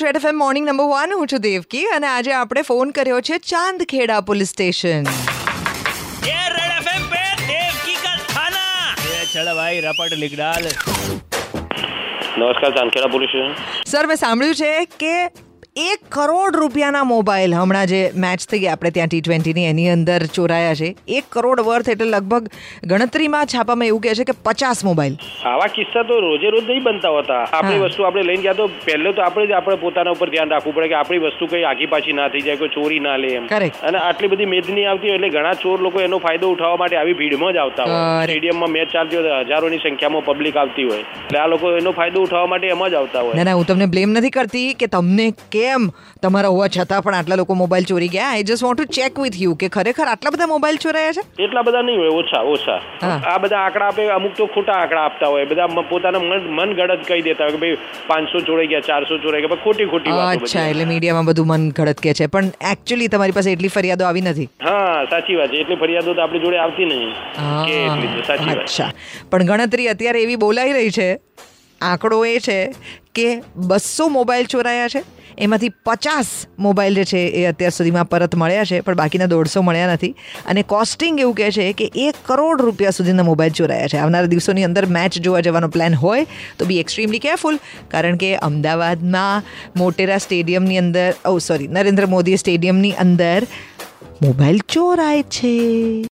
છો Red FM morning number one હું છું દેવકી અને આજે આપણે ફોન કર્યો છે ચાંદખેડા પોલીસ સ્ટેશન ये रेड एफएम पे देवकी का थाना ये चल भाई रपट लिख डाल નમસ્કાર ચાંદખેડા પોલીસ સ્ટેશન સર મેં સાંભળ્યું છે કે એક કરોડ રૂપિયાના મોબાઈલ હમણાં જે મેચ થઈ આપણે ત્યાં ટી ટ્વેન્ટીની એની અંદર ચોરાયા છે. એક કરોડ વર્થ એટલે લગભગ ગણતરીમાં છાપામાં એવું કહે છે કે પચાસ મોબાઈલ. આવા કિસ્સા તો રોજે રોજ નહીં બનતા હોતા. આપણી વસ્તુ આપણે લઈને ગયા તો પહેલે તો આપણે જ આપણે પોતાના ઉપર ધ્યાન રાખવું પડે કે આપણી વસ્તુ કઈ આગી પાછી ના થઈ જાય કોઈ ચોરી ના લે એમ. અને આટલી બધી મેદની આવતી એટલે ઘણા ચોર લોકો એનો ફાયદો ઉઠાવવા માટે આવી ભીડમાં જ આવતા હોય. સ્ટેડિયમમાં મેચ ચાલતી હોય હજારોની સંખ્યામાં પબ્લિક આવતી હોય. એટલે આ લોકો એનો ફાયદો ઉઠાવવા માટે એમાં જ આવતા હોય. ના ના હું તમને બ્લેમ નથી કરતી કે તમને કેમ તમારા હોવા છતાં પણ આટલા લોકો મોબાઈલ ચોરી ગયા. I just want to check with you કે ખરેખર આટલા બધા મોબાઈલ ચોરાયા છે? એટલા બધા નહીં હોય ઓછા ઓછા. આ બધા આંકડા આપે અમુક તો ખોટા આંકડા આપતા હોય. બધા પોતાના મન મન ગળત કહી દેતા હોય કે ભાઈ પાંચસો ચોરાઈ ગયા ચારસો ચોરાઈ ગયા ખોટી ખોટી. અચ્છા એટલે મીડિયામાં બધું મન ઘડત કે છે. પણ એકચ્યુઅલી તમારી પાસે એટલી ફરિયાદો આવી નથી? હા સાચી વાત છે. એટલી ફરિયાદો તો આપણી જોડે આવતી નહીં. કે એટલી સાચી વાત. અચ્છા. પણ ગણતરી અત્યારે એવી બોલાઈ રહી છે આંકડો એ છે કે બસો મોબાઈલ ચોરાયા છે? એમાંથી પચાસ મોબાઈલ જે છે એ અત્યાર સુધીમાં પરત મળ્યા છે, પણ બાકીના દોઢસો મળ્યા નથી. અને કોસ્ટિંગ એવું કહે છે કે એક કરોડ રૂપિયા સુધીના મોબાઈલ ચોરાયા છે. આવનારા દિવસોની અંદર મેચ જોવા જવાનો પ્લાન હોય તો બી એક્સ્ટ્રીમલી કેરફુલ કારણ કે અમદાવાદમાં મોટેરા સ્ટેડિયમની અંદર ઓ સોરી નરેન્દ્ર મોદી સ્ટેડિયમની અંદર મોબાઈલ ચોરાય છે.